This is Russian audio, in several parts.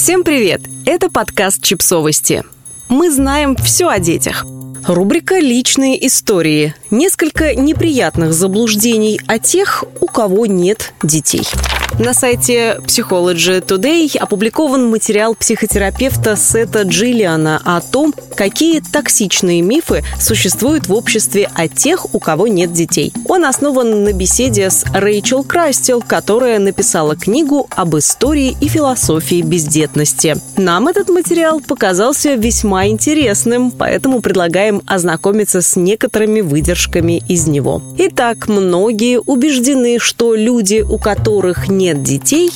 Всем привет! Это подкаст «Чипсовости». Мы знаем все о детях. Рубрика «Личные истории». Несколько неприятных заблуждений о тех, у кого нет детей. На сайте Psychology Today опубликован материал психотерапевта Сета Джиллиана о том, какие токсичные мифы существуют в обществе о тех, у кого нет детей. Он основан на беседе с Рэйчел Крастел, которая написала книгу об истории и философии бездетности. Нам этот материал показался весьма интересным, поэтому предлагаем ознакомиться с некоторыми выдержками из него. Итак, многие убеждены, что люди, у которых нет детей,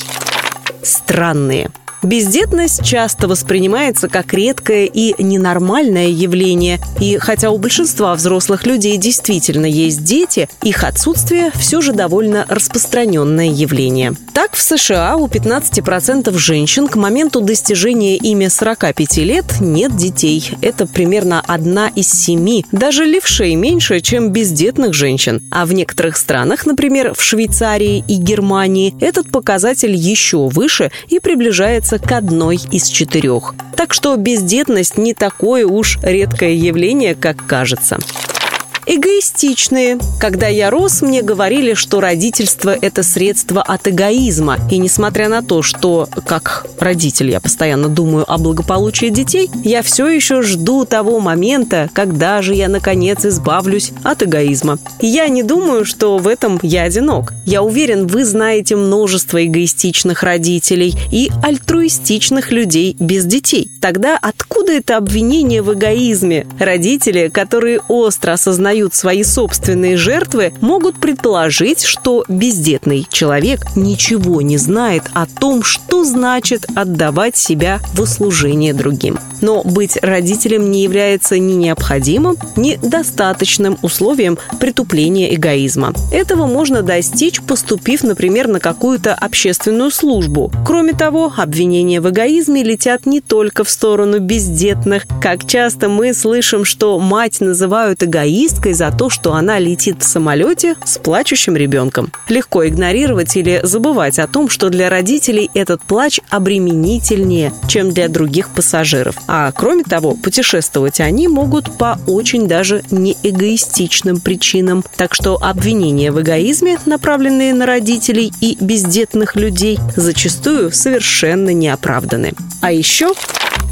странные – Бездетность часто воспринимается как редкое и ненормальное явление. И хотя у большинства взрослых людей действительно есть дети, их отсутствие все же довольно распространенное явление. Так, в США у 15% женщин к моменту достижения ими 45 лет нет детей. Это примерно одна из семи. Даже левшей меньше, чем бездетных женщин. А в некоторых странах, например, в Швейцарии и Германии, этот показатель еще выше и приближается сводится к одной из четырех. Так что бездетность не такое уж редкое явление, как кажется эгоистичные. Когда я рос, мне говорили, что родительство – это средство от эгоизма. И несмотря на то, что, как родитель, я постоянно думаю о благополучии детей, я все еще жду того момента, когда же я, наконец, избавлюсь от эгоизма. И я не думаю, что в этом я одинок. Я уверен, вы знаете множество эгоистичных родителей и альтруистичных людей без детей. Тогда откуда это обвинение в эгоизме? Родители, которые остро осознают свои собственные жертвы, могут предположить, что бездетный человек ничего не знает о том, что значит отдавать себя в услужение другим. Но быть родителем не является ни необходимым, ни достаточным условием притупления эгоизма. Этого можно достичь, поступив, например, на какую-то общественную службу. Кроме того, обвинения в эгоизме летят не только в сторону бездетных. Как часто мы слышим, что мать называют эгоисткой, за то, что она летит в самолете с плачущим ребенком. Легко игнорировать или забывать о том, что для родителей этот плач обременительнее, чем для других пассажиров. А кроме того, путешествовать они могут по очень даже не эгоистичным причинам. Так что обвинения в эгоизме, направленные на родителей и бездетных людей, зачастую совершенно неоправданы. А еще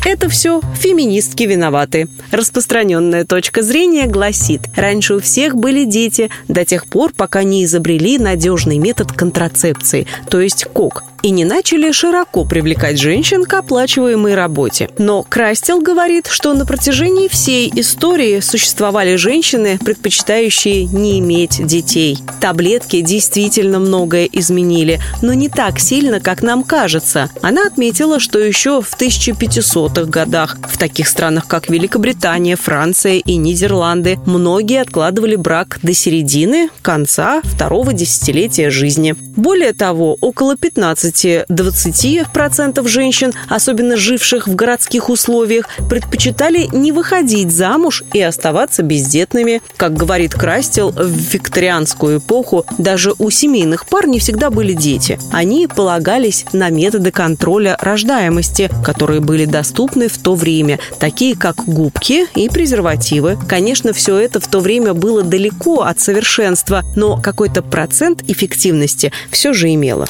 это все феминистки виноваты. Распространенная точка зрения гласит, раньше у всех были дети до тех пор, пока не изобрели надежный метод контрацепции, то есть КОК и не начали широко привлекать женщин к оплачиваемой работе. Но Крастел говорит, что на протяжении всей истории существовали женщины, предпочитающие не иметь детей. Таблетки действительно многое изменили, но не так сильно, как нам кажется. Она отметила, что еще в 1500-х годах в таких странах, как Великобритания, Франция и Нидерланды, многие откладывали брак до середины, конца второго десятилетия жизни. Более того, около 15 15-20% женщин, особенно живших в городских условиях, предпочитали не выходить замуж и оставаться бездетными. Как говорит Крастел, в викторианскую эпоху даже у семейных пар не всегда были дети. Они полагались на методы контроля рождаемости, которые были доступны в то время, такие как губки и презервативы. Конечно, все это в то время было далеко от совершенства, но какой-то процент эффективности все же имело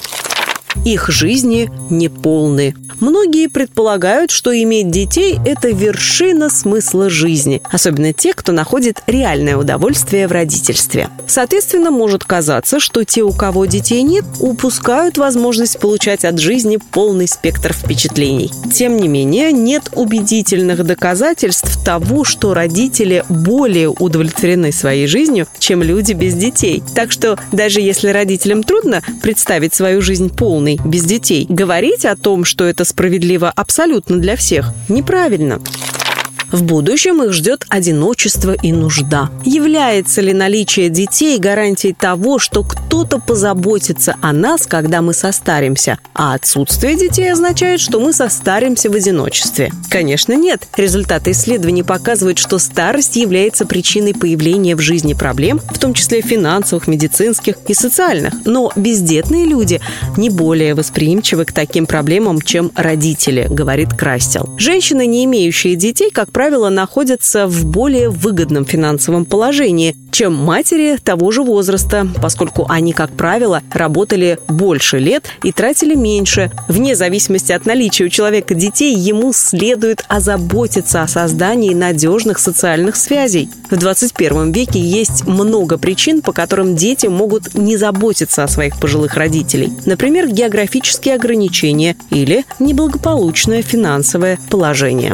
их жизни неполны. Многие предполагают, что иметь детей – это вершина смысла жизни, особенно те, кто находит реальное удовольствие в родительстве. Соответственно, может казаться, что те, у кого детей нет, упускают возможность получать от жизни полный спектр впечатлений. Тем не менее, нет убедительных доказательств того, что родители более удовлетворены своей жизнью, чем люди без детей. Так что даже если родителям трудно представить свою жизнь полной, полный, без детей. Говорить о том, что это справедливо абсолютно для всех, неправильно. В будущем их ждет одиночество и нужда. Является ли наличие детей гарантией того, что кто-то позаботится о нас, когда мы состаримся? А отсутствие детей означает, что мы состаримся в одиночестве? Конечно, нет. Результаты исследований показывают, что старость является причиной появления в жизни проблем, в том числе финансовых, медицинских и социальных. Но бездетные люди не более восприимчивы к таким проблемам, чем родители, говорит Крастел. Женщины, не имеющие детей, как правило, находятся в более выгодном финансовом положении, чем матери того же возраста, поскольку они, как правило, работали больше лет и тратили меньше. Вне зависимости от наличия у человека детей, ему следует озаботиться о создании надежных социальных связей. В 21 веке есть много причин, по которым дети могут не заботиться о своих пожилых родителей. Например, географические ограничения или неблагополучное финансовое положение.